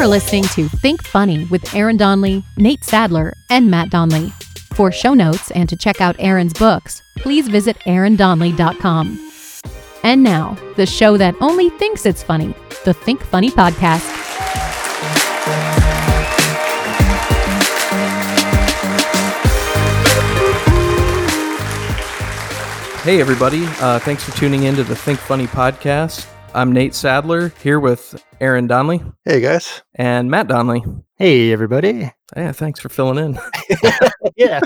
are listening to Think Funny with Aaron Donley, Nate Sadler, and Matt Donley. For show notes and to check out Aaron's books, please visit aarondonley.com. And now, the show that only thinks it's funny, the Think Funny Podcast. Hey, everybody. Uh, thanks for tuning in to the Think Funny podcast. I'm Nate Sadler here with Aaron Donley Hey guys. and Matt Donley. Hey, everybody. Yeah, thanks for filling in. Yeah.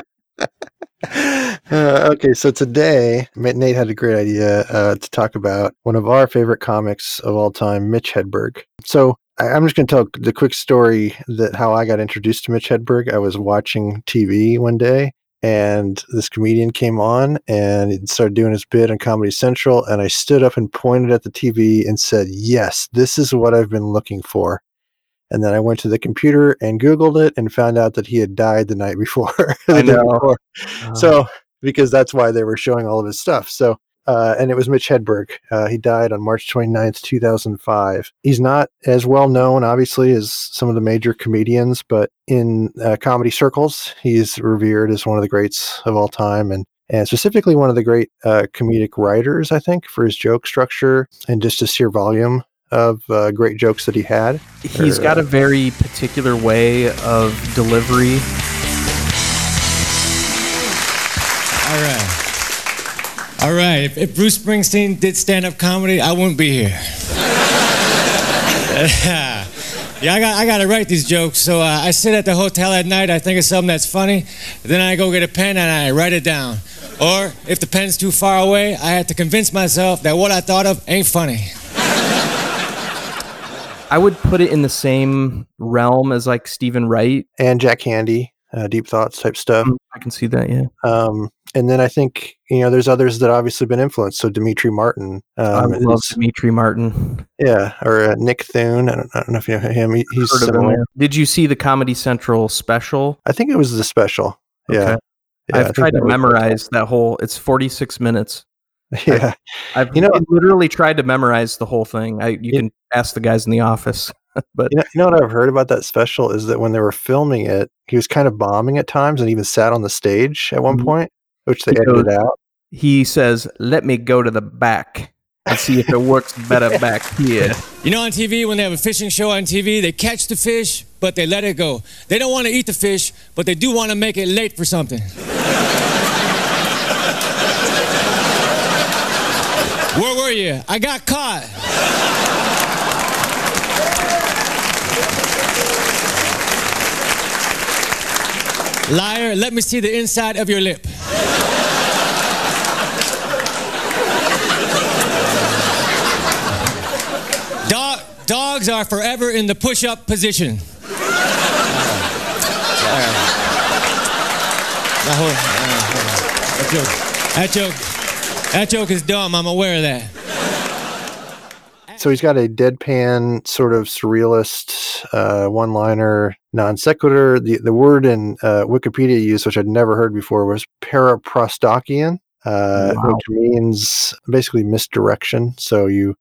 Uh, okay, so today Ma- Nate had a great idea uh, to talk about one of our favorite comics of all time, Mitch Hedberg. So I- I'm just going to tell the quick story that how I got introduced to Mitch Hedberg. I was watching TV one day, and this comedian came on and he started doing his bit on Comedy Central, and I stood up and pointed at the TV and said, "Yes, this is what I've been looking for." And then I went to the computer and Googled it and found out that he had died the night before. the I know. before. Uh-huh. So, because that's why they were showing all of his stuff. So, uh, and it was Mitch Hedberg. Uh, he died on March 29th, 2005. He's not as well known, obviously, as some of the major comedians, but in uh, comedy circles, he's revered as one of the greats of all time. And and specifically one of the great uh, comedic writers, I think, for his joke structure and just his sheer volume of uh, great jokes that he had. He's got a very particular way of delivery. All right. If, if Bruce Springsteen did stand up comedy, I wouldn't be here. yeah, I got, I got to write these jokes. So uh, I sit at the hotel at night, I think of something that's funny, then I go get a pen and I write it down. Or if the pen's too far away, I have to convince myself that what I thought of ain't funny. I would put it in the same realm as like Steven Wright. And Jack Handey, uh, Deep Thoughts type stuff. I can see that, yeah. Um, and then I think you know there's others that obviously been influenced. So Demetri Martin, I um, love is- Demetri Martin. yeah, or uh, Nick Thune. I don't, I don't know if you know him. He, he's him, Did you see the Comedy Central special? I think it was the special. Yeah, Okay. yeah I I've tried to memorize that whole. It's 46 minutes. Yeah, I've You know- literally tried to memorize the whole thing. I you Yeah. can ask the guys in the office, but you know, you know what I've heard about that special is that when they were filming it, he was kind of bombing at times and even sat on the stage at one Mhm. point, which they He edited goes- out. he says, "Let me go to the back and see if it works better back here." You know, on TV, when they have a fishing show on TV, they catch the fish, but they let it go. They don't want to eat the fish, but they do want to make it late for something. Where were you? I got caught. Liar, let me see the inside of your lip. Dog, dogs are forever in the push up position. That, joke, that joke, that joke is dumb. I'm aware of that. So he's got a deadpan sort of surrealist uh, one-liner non sequitur. The the word in uh, Wikipedia used, which I'd never heard before, was paraprosdokian, uh, Wow. which means basically misdirection. So you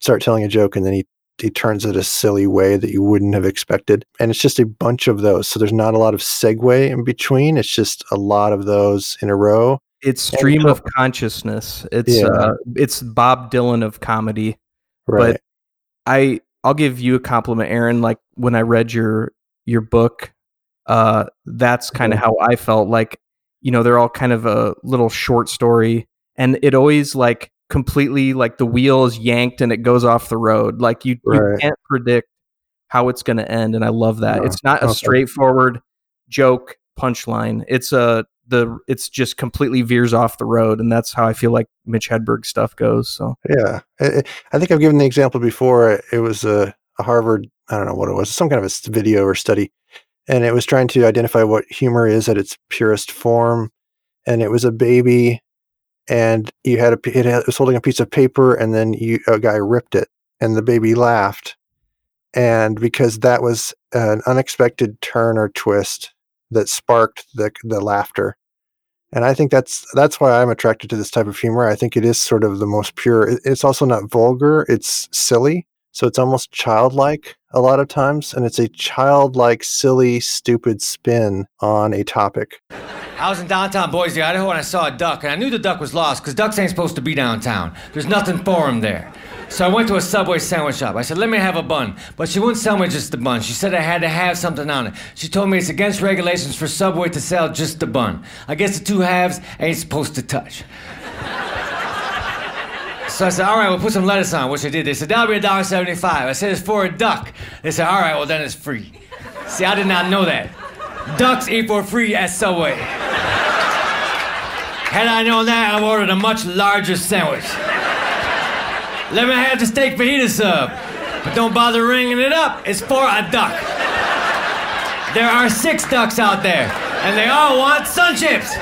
start telling a joke and then he he turns it a silly way that you wouldn't have expected, and it's just a bunch of those. So there's not a lot of segue in between. It's just a lot of those in a row. It's stream of consciousness. It's Yeah. uh, it's Bob Dylan of comedy. Right. But I I'll give you a compliment, Aaron. Like when I read your your book, uh, that's kind of how I felt. Like you know, they're all kind of a little short story, and it always like completely like the wheel is yanked and it goes off the road. Like you you can't predict how it's going to end, and I love that. No, It's not a straightforward joke punchline. It's a the it's just completely veers off the road, and that's how I feel like Mitch Hedberg stuff goes. So Yeah, I, I- think I've given the example before. It was a, a Harvard, I don't know what it was, some kind of a video or study, and it was trying to identify what humor is at its purest form. And it was a baby, and you had a it was holding a piece of paper, and then you a guy ripped it, and the baby laughed, and because that was an unexpected turn or twist that sparked the the laughter. And I think that's that's why I'm attracted to this type of humor. I think it is sort of the most pure. It's also not vulgar. It's silly, So it's almost childlike a lot of times, and it's a childlike, silly, stupid spin on a topic. I was in downtown Boise, Idaho, and I saw a duck, and I knew the duck was lost because ducks ain't supposed to be downtown. There's nothing for him there. So I went to a Subway sandwich shop. I said, let me have a bun. But she wouldn't sell me just the bun. She said I had to have something on it. She told me it's against regulations for Subway to sell just the bun. I guess the two halves ain't supposed to touch. So I said, all right, we'll put some lettuce on, which I did. They said, that'll be a dollar seventy-five. I said, it's for a duck. They said, all right, well, then it's free. See, I did not know that. Ducks eat for free at Subway. Had I known that, I would have ordered a much larger sandwich. Let me have the steak fajita sub. But don't bother ringing it up. It's for a duck. There are six ducks out there, and they all want sun chips.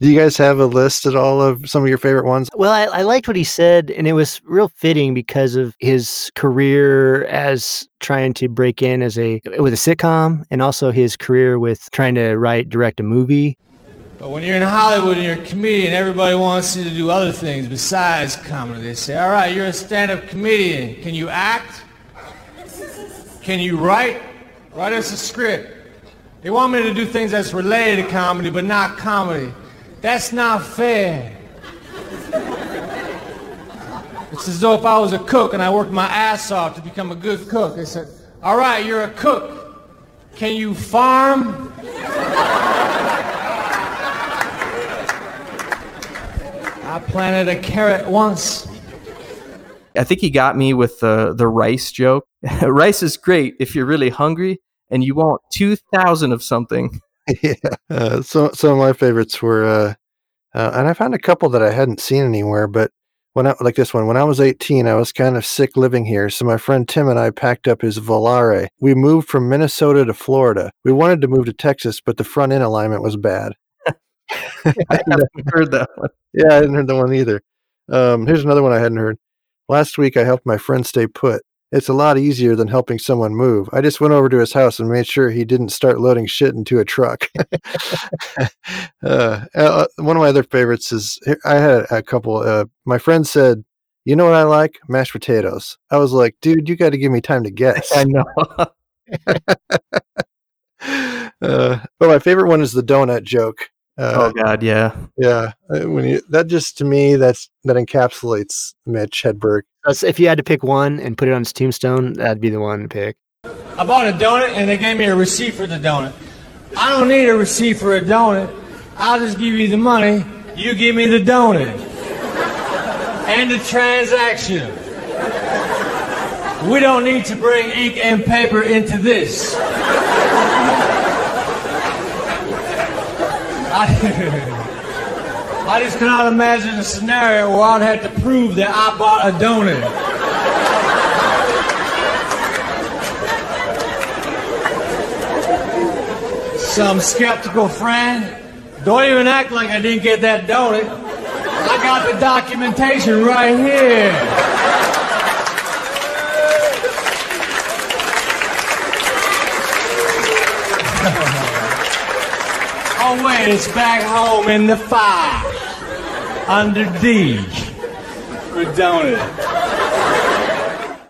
Do you guys have a list at all of some of your favorite ones? Well, I, I liked what he said, and it was real fitting because of his career as trying to break in as a with a sitcom, and also his career with trying to write, direct a movie. But when you're in Hollywood and you're a comedian, everybody wants you to do other things besides comedy. They say, all right, you're a stand-up comedian. Can you act? Can you write? Write us a script. They want me to do things that's related to comedy, but not comedy. That's not fair. It's as though if I was a cook and I worked my ass off to become a good cook. They said, all right, you're a cook. Can you farm? I planted a carrot once. I think he got me with the the rice joke. rice is great if you're really hungry and you want two thousand of something. yeah. Uh, so some of my favorites were, uh, uh, and I found a couple that I hadn't seen anywhere. But when I like this one, when I was 18, I was kind of sick living here. So my friend Tim and I packed up his Volare. We moved from Minnesota to Florida. We wanted to move to Texas, but the front end alignment was bad. I haven't heard that one. Yeah, I hadn't heard that one either. Um, here's another one I hadn't heard. Last week, I helped my friend stay put. It's a lot easier than helping someone move. I just went over to his house and made sure he didn't start loading shit into a truck. uh, uh, one of my other favorites is I had a couple. Uh, my friend said, "You know what I like? Mashed potatoes." I was like, "Dude, you got to give me time to guess." I know. uh, but my favorite one is the donut joke. Oh God, yeah. Yeah, uh, when you that just to me that's that encapsulates Mitch Hedberg. So if you had to pick one and put it on his tombstone, that'd be the one to pick. I bought a donut and they gave me a receipt for the donut. I don't need a receipt for a donut. I'll just give you the money. You give me the donut. And the transaction. We don't need to bring ink and paper into this. I, I just cannot imagine a scenario where I'd have to prove that I bought a donut. Some skeptical friend. Don't even act like I didn't get that donut. I got the documentation right here. It's back home in the fire. Under D.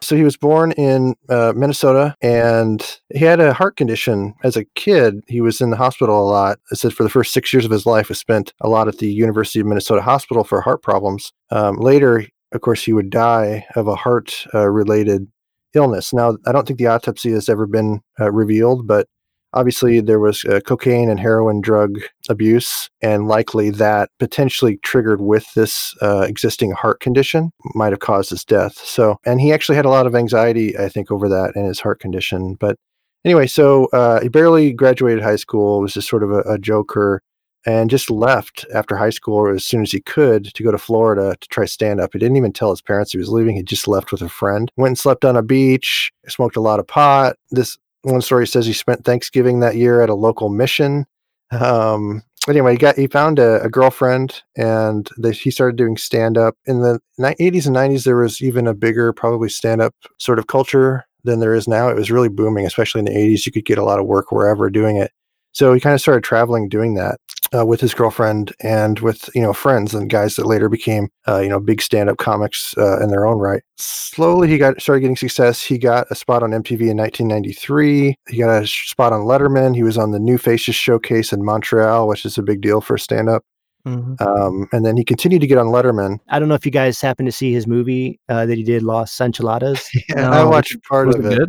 So he was born in uh, Minnesota, and he had a heart condition as a kid. He was in the hospital a lot. It said for the first six years of his life, was spent a lot at the University of Minnesota Hospital for heart problems. Um, later, of course, he would die of a heart-related illness. Now, I don't think the autopsy has ever been uh, revealed, but obviously there was uh, cocaine and heroin drug abuse and likely that potentially triggered with this uh, existing heart condition might have caused his death so and he actually had a lot of anxiety i think over that and his heart condition but anyway so uh, he barely graduated high school was just sort of a, a joker and just left after high school as soon as he could to go to Florida to try stand up. He didn't even tell his parents he was leaving. He just left with a friend. Went and slept on a beach, smoked a lot of pot. This one story says he spent Thanksgiving that year at a local mission. Um, anyway, he got he found a, a girlfriend, and they, he started doing stand up. In the 80s and 90s, there was even a bigger, probably stand up sort of culture than there is now. It was really booming, especially in the 80s. You could get a lot of work wherever doing it. So he kind of started traveling doing that. Uh, with his girlfriend and with you know friends and guys that later became uh, you know big stand-up comics uh, in their own right. Slowly, he got started getting success. He got a spot on MTV in 1993. He got a spot on Letterman. He was on the New Faces Showcase in Montreal, which is a big deal for stand-up. Mhm. Um, and then he continued to get on Letterman. I don't know if you guys happened to see his movie uh, that he did, Los Enchiladas. And I No, watched part Was of it it.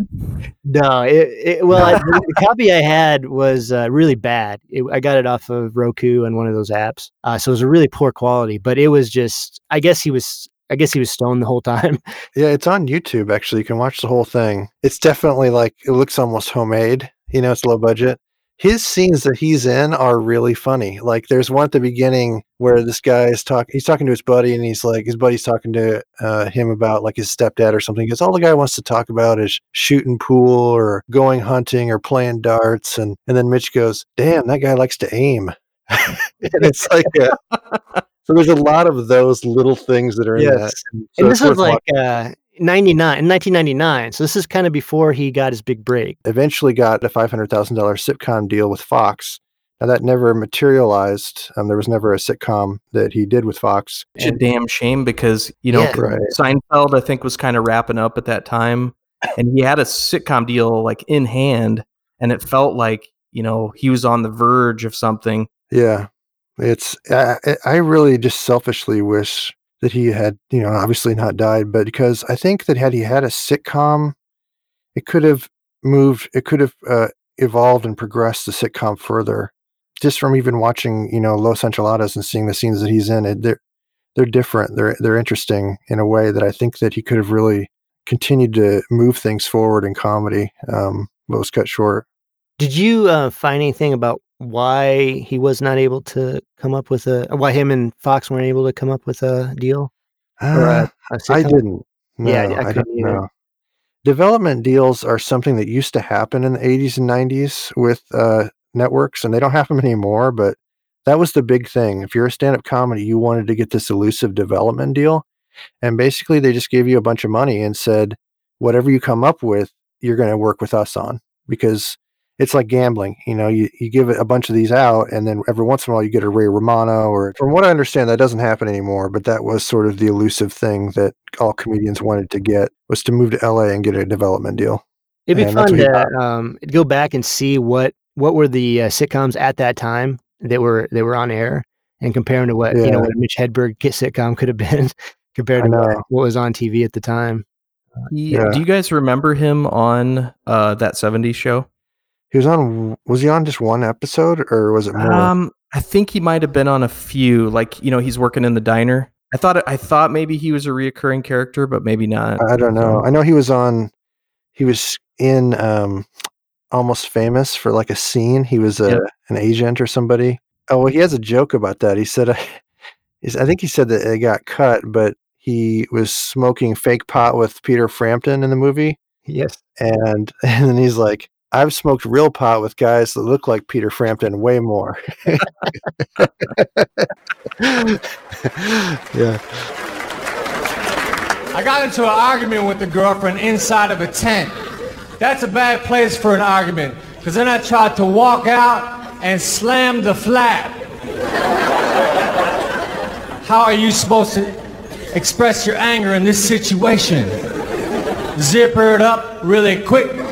No, it, it well, I, the copy I had was uh, really bad. It, I got it off of Roku and one of those apps, uh, so it was a really poor quality. But it was just, I guess he was, I guess he was stoned the whole time. Yeah, it's on YouTube actually. You can watch the whole thing. It's definitely like it looks almost homemade. You know, it's low budget. His scenes that he's in are really funny. Like there's one at the beginning where this guy is talking he's talking to his buddy and he's like his buddy's talking to uh, him about like his stepdad or something. Because all the guy wants to talk about is shooting pool or going hunting or playing darts and and then Mitch goes, "Damn, that guy likes to aim." and it's like a, so there's a lot of those little things that are in that. And, so and this was like uh, 99, in 1999. So this is kind of before he got his big break. eventually got a $500,000 sitcom deal with Fox. Now that never materialized. Um, there was never a sitcom that he did with Fox. It's a damn shame because you know Yeah. Right. Seinfeld I think was kind of wrapping up at that time, and he had a sitcom deal like in hand, and it felt like you know he was on the verge of something. Yeah, it's I, I- I really just selfishly wish that he had you know obviously not died, but because I think that had he had a sitcom, it could have moved. It could have uh, evolved and progressed the sitcom further. Just from even watching you know Los Enchiladas and seeing the scenes that he's in, it, they're they're different. They're they're interesting in a way that I think that he could have really continued to move things forward in comedy. Um, but was cut short. Did you uh, find anything about why he was not able to come up with a, why him and Fox weren't able to come up with a deal? Uh, a, a I didn't. No, Yeah, I I, couldn't either. know. Development deals are something that used to happen in the 80s and 90s with uh, networks, and they don't happen anymore. But that was the big thing. If you're a stand up comedy, you wanted to get this elusive development deal. And basically, they just gave you a bunch of money and said, whatever you come up with, you're going to work with us on because it's like gambling. You know, you, you give a bunch of these out, and then every once in a while you get a Ray Romano, or from what I understand, that doesn't happen anymore. But that was sort of the elusive thing that all comedians wanted to get was to move to LA and get a development deal. It'd be And fun to um, go back and see what what were the uh, sitcoms at that time that were that were on air, and comparing to what you know what a Mitch Hedberg ki- sitcom could have been compared to what, what was on TV at the time. He, Yeah. Do you guys remember him on uh, that '70s show? He was on. Was he on just one episode, or was it more? Um, I think he might have been on a few. Like you know, he's working in the diner. I thought I thought maybe he was a reoccurring character, but maybe not. I don't know. I know he was on. He was in um, Almost Famous for like a scene. He was a Yep. an agent or somebody. Oh, well, he has a joke about that. He said, he's- I think he said that it got cut, but he was smoking fake pot with Peter Frampton in the movie, Yes. and and then he's like, I've smoked real pot with guys that look like Peter Frampton way more. yeah. I got into an argument with a girlfriend inside of a tent. That's a bad place for an argument, because then I tried to walk out and slam the flap. How are you supposed to express your anger in this situation? Zipper it up really quick.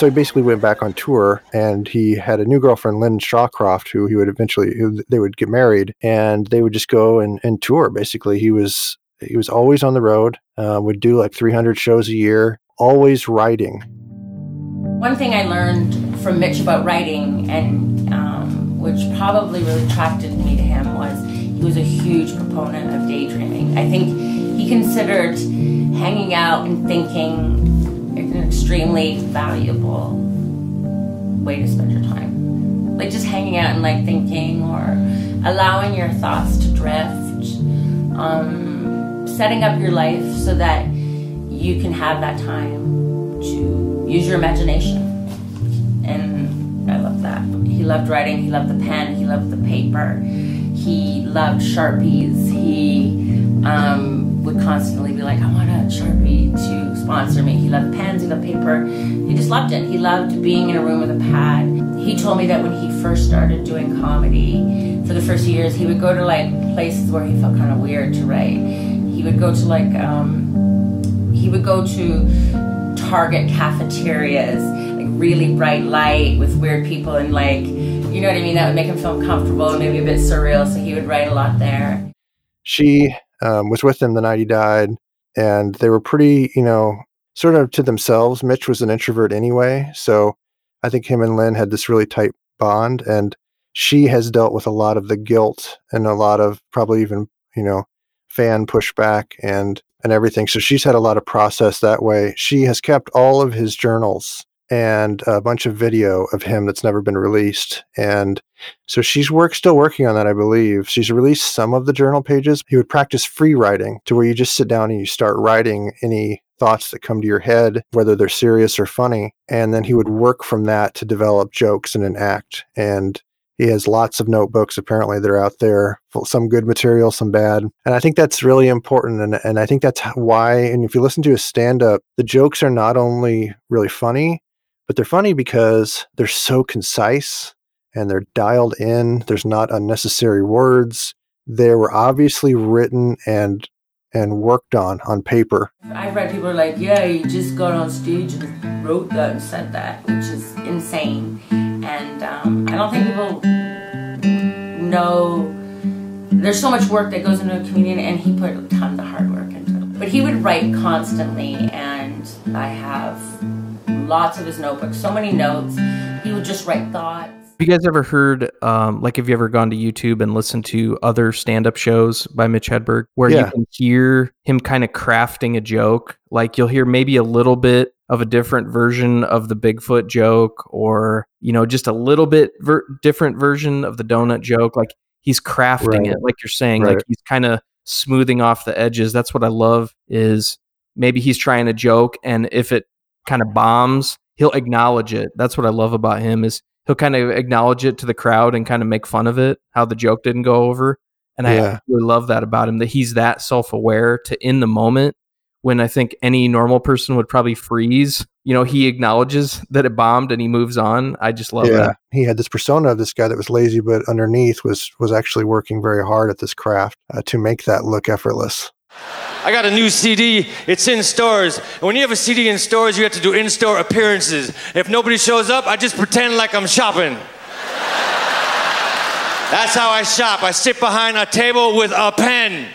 So he basically went back on tour and he had a new girlfriend lynn shawcroft who he would eventually who they would get married and they would just go and, and tour basically he was he was always on the road uh, would do like 300 shows a year always writing One thing I learned from Mitch about writing, and um, which probably really attracted me to him, was he was a huge proponent of daydreaming. I think he considered hanging out and thinking extremely valuable way to spend your time. Like just hanging out and like thinking or allowing your thoughts to drift, um, setting up your life so that you can have that time to use your imagination. And I love that. He loved writing, he loved the pen, he loved the paper, he loved Sharpies, he um, would constantly be like, I want a Sharpie to sponsor me. He loved pens, he loved paper. He just loved it. He loved being in a room with a pad. He told me that when he first started doing comedy, for the first years, he would go to like places where he felt kind of weird to write. He would go to like, um, he would go to Target cafeterias, like really bright light with weird people and like, you know what I mean? That would make him feel comfortable, maybe a bit surreal. So he would write a lot there. She um, was with him the night he died, and they were pretty, you know, sort of to themselves. Mitch was an introvert anyway, so I think him and Lynn had this really tight bond, and she has dealt with a lot of the guilt and a lot of probably even, you know, fan pushback and and everything. So she's had a lot of process that way. She has kept all of his journals and a bunch of video of him that's never been released. And so she's work still working on that, I believe. She's released some of the journal pages. He would practice free writing to where you just sit down and you start writing any thoughts that come to your head, whether they're serious or funny. And then he would work from that to develop jokes in an act. And he has lots of notebooks apparently that are out there, some good material, some bad. And I think that's really important. And, and I think that's why, and if you listen to his stand up, the jokes are not only really funny, but they're funny because they're so concise and they're dialed in. There's not unnecessary words. They were obviously written and and worked on on paper. I've read people are like, yeah, you just got on stage and wrote that and said that, which is insane. And um, I don't think people know there's so much work that goes into a comedian, and he put tons of hard work into it. But he would write constantly, and I have lots of his notebooks, so many notes. He would just write thoughts. Have you guys ever heard, um, like, have you ever gone to YouTube and listened to other stand up shows by Mitch Hedberg where Yeah. you can hear him kind of crafting a joke? Like, you'll hear maybe a little bit of a different version of the Bigfoot joke or, you know, just a little bit ver- different version of the donut joke. Like, he's crafting Right. it, like you're saying, Right. like, he's kind of smoothing off the edges. That's what I love is maybe he's trying a joke and if it kind of bombs, he'll acknowledge it. That's what I love about him is he'll kind of acknowledge it to the crowd and kind of make fun of it, how the joke didn't go over. And I really love that about him that he's that self-aware to in the moment when I think any normal person would probably freeze. You know, he acknowledges that it bombed and he moves on. I just love yeah, that. he had this persona of this guy that was lazy, but underneath was was actually working very hard at this craft uh, to make that look effortless. I got a new CD. It's in stores. And when you have a CD in stores, you have to do in store appearances. If nobody shows up, I just pretend like I'm shopping. That's how I shop. I sit behind a table with a pen.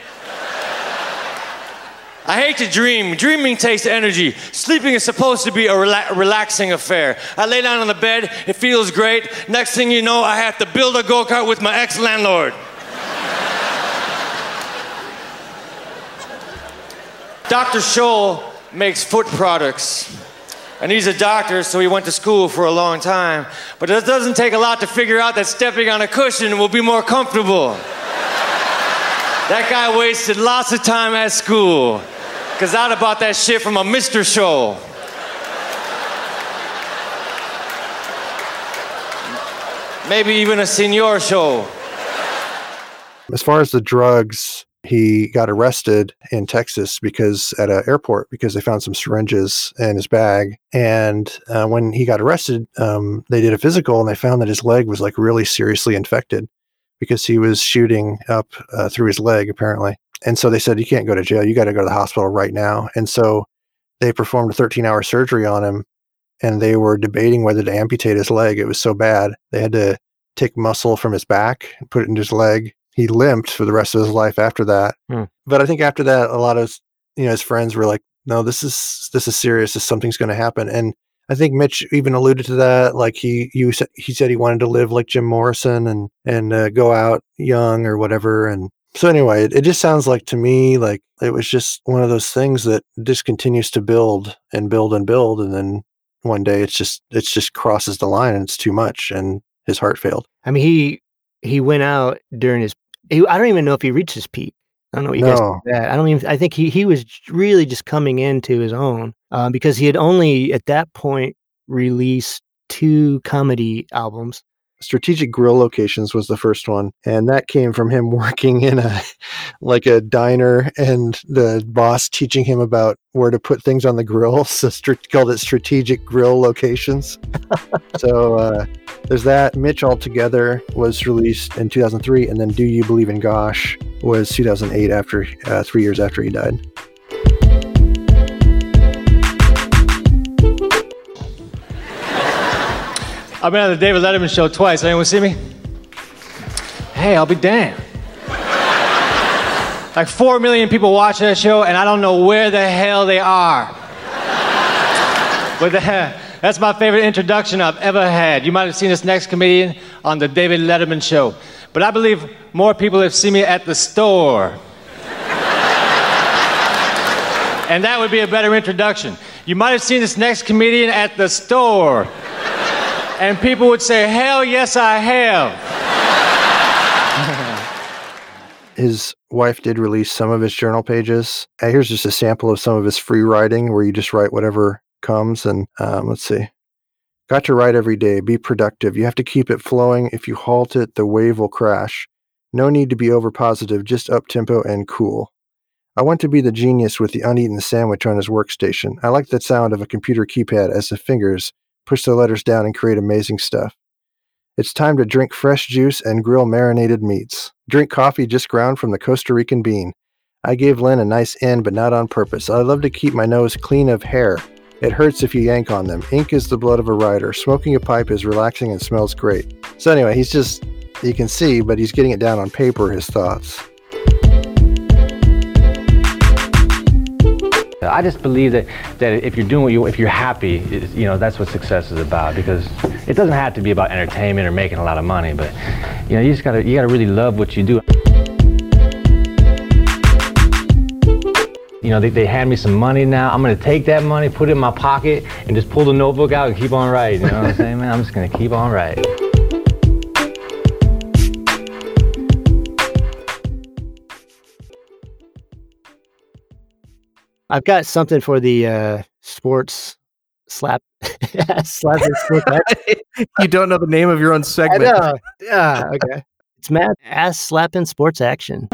I hate to dream. Dreaming takes energy. Sleeping is supposed to be a rela- relaxing affair. I lay down on the bed, it feels great. Next thing you know, I have to build a go kart with my ex landlord. Dr. Scholl makes foot products. And he's a doctor, so he went to school for a long time. But it doesn't take a lot to figure out that stepping on a cushion will be more comfortable. that guy wasted lots of time at school. Because I'd have bought that shit from a Mr. Scholl. Maybe even a Senor Scholl. As far as the drugs, he got arrested in Texas because at an airport because they found some syringes in his bag. And uh, when he got arrested, um, they did a physical and they found that his leg was like really seriously infected because he was shooting up uh, through his leg apparently. And so they said, "You can't go to jail. You got to go to the hospital right now." And so they performed a 13-hour surgery on him, and they were debating whether to amputate his leg. It was so bad they had to take muscle from his back and put it in his leg. He limped for the rest of his life after that. Hmm. But I think after that, a lot of you know his friends were like, "No, this is this is serious. This something's going to happen." And I think Mitch even alluded to that. Like he you said he said he wanted to live like Jim Morrison and and uh, go out young or whatever. And so anyway, it, it just sounds like to me like it was just one of those things that just continues to build and build and build, and then one day it's just it's just crosses the line and it's too much, and his heart failed. I mean, he he went out during his. He, I don't even know if he reached his peak. I don't know what you guys No. think that. I don't even. I think he he was really just coming into his own uh, because he had only at that point released two comedy albums, Strategic Grill Locations was the first one, and that came from him working in a like a diner, and the boss teaching him about where to put things on the grill. So called it Strategic Grill Locations. so uh, there's that. Mitch All Together was released in 2003, and then Do You Believe in Gosh was 2008, after uh, three years after he died. I've been on the David Letterman show twice. Anyone see me? Hey, I'll be damned. like four million people watch that show, and I don't know where the hell they are. but the, that's my favorite introduction I've ever had. You might have seen this next comedian on the David Letterman show, but I believe more people have seen me at the store. and that would be a better introduction. You might have seen this next comedian at the store. And people would say, Hell yes, I have. his wife did release some of his journal pages. Here's just a sample of some of his free writing where you just write whatever comes. And um, let's see. Got to write every day. Be productive. You have to keep it flowing. If you halt it, the wave will crash. No need to be over positive, just up tempo and cool. I want to be the genius with the uneaten sandwich on his workstation. I like the sound of a computer keypad as the fingers push the letters down and create amazing stuff. It's time to drink fresh juice and grill marinated meats. Drink coffee just ground from the Costa Rican bean. I gave Lynn a nice end, but not on purpose. I love to keep my nose clean of hair. It hurts if you yank on them. Ink is the blood of a writer. Smoking a pipe is relaxing and smells great. So, anyway, he's just, you can see, but he's getting it down on paper, his thoughts. I just believe that, that if you're doing what you, if you're happy, you know, that's what success is about. Because it doesn't have to be about entertainment or making a lot of money, but you know, you just gotta, you gotta really love what you do. You know, they, they hand me some money now. I'm gonna take that money, put it in my pocket, and just pull the notebook out and keep on writing. You know what I'm saying, man? I'm just gonna keep on writing. I've got something for the uh, sports slap slap sports you don't know the name of your own I segment. know. Yeah, okay. It's Matt ass slapping sports action.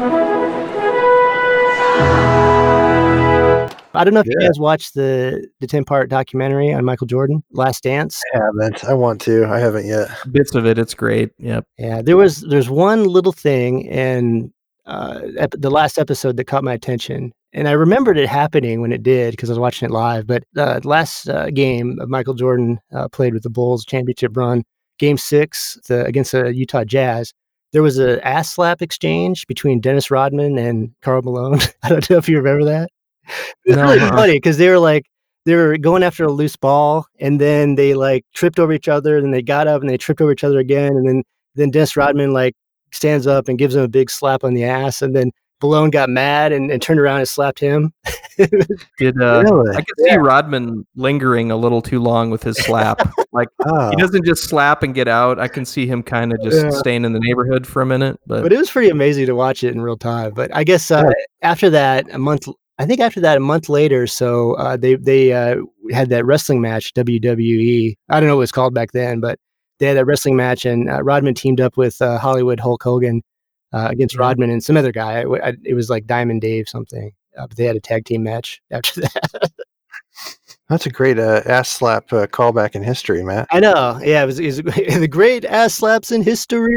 I don't know if you guys watched the the ten part documentary on Michael Jordan, Last Dance. I haven't. I want to. I haven't yet. Bits of it. It's great. Yep. Yeah, there was there's one little thing in uh, ep- the last episode that caught my attention, and I remembered it happening when it did because I was watching it live. But uh, the last uh, game of Michael Jordan uh, played with the Bulls championship run, Game Six the, against the Utah Jazz. There was an ass slap exchange between Dennis Rodman and Karl Malone. I don't know if you remember that. It's No, really uh-uh. funny because they were like they were going after a loose ball, and then they like tripped over each other, and they got up and they tripped over each other again, and then then Dennis Rodman like stands up and gives him a big slap on the ass, and then Malone got mad and, and turned around and slapped him. Did uh, Really? I could see Rodman lingering a little too long with his slap. like Oh, he doesn't just slap and get out. I can see him kind of just Yeah. staying in the neighborhood for a minute. But, but it was pretty amazing to watch it in real time. But I guess uh, after that, a month, I think after that, a month later, so uh, they they uh, had that wrestling match, WWE. I don't know what it was called back then, but they had that wrestling match, and uh, Rodman teamed up with uh, Hollywood Hulk Hogan uh, against. Rodman and some other guy. I- I- it was like Diamond Dave something. Uh, but they had a tag team match after that. that's a great uh, ass slap uh, callback in history, Matt. I know. Yeah, it was, it was the great ass slaps in history.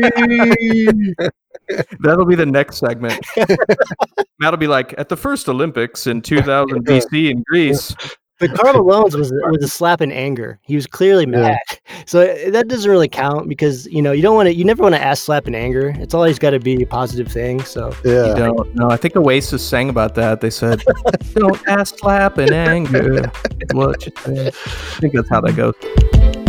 that'll be the next segment. That'll be like at the first Olympics in 2000 BC in Greece. But Karl Malone's was was a slap in anger. He was clearly Yeah. mad. So uh, that doesn't really count because you know you don't want to. You never want to ass slap in anger. It's always got to be a positive thing. So Yeah. You don't know. I think Oasis sang about that. They said, "Don't ass slap in anger." What you say. I think that's how that goes.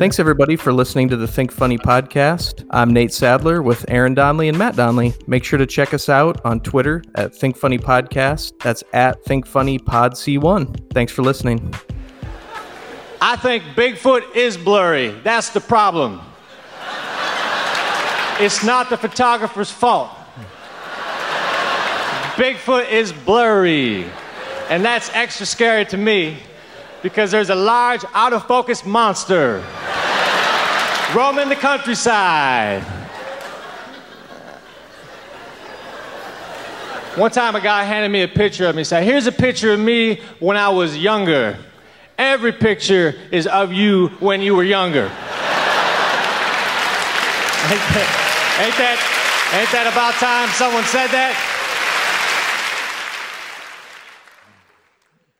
Thanks everybody for listening to the Think Funny podcast. I'm Nate Sadler with Aaron Donley and Matt Donley. Make sure to check us out on Twitter at Think Funny Podcast. That's at Think Funny Pod C1. Thanks for listening. I think Bigfoot is blurry. That's the problem. It's not the photographer's fault. Bigfoot is blurry. And that's extra scary to me because there's a large, out of focus monster roaming the countryside. One time, a guy handed me a picture of me. Said, Here's a picture of me when I was younger. Every picture is of you when you were younger. ain't, that, ain't, that, ain't that about time someone said that?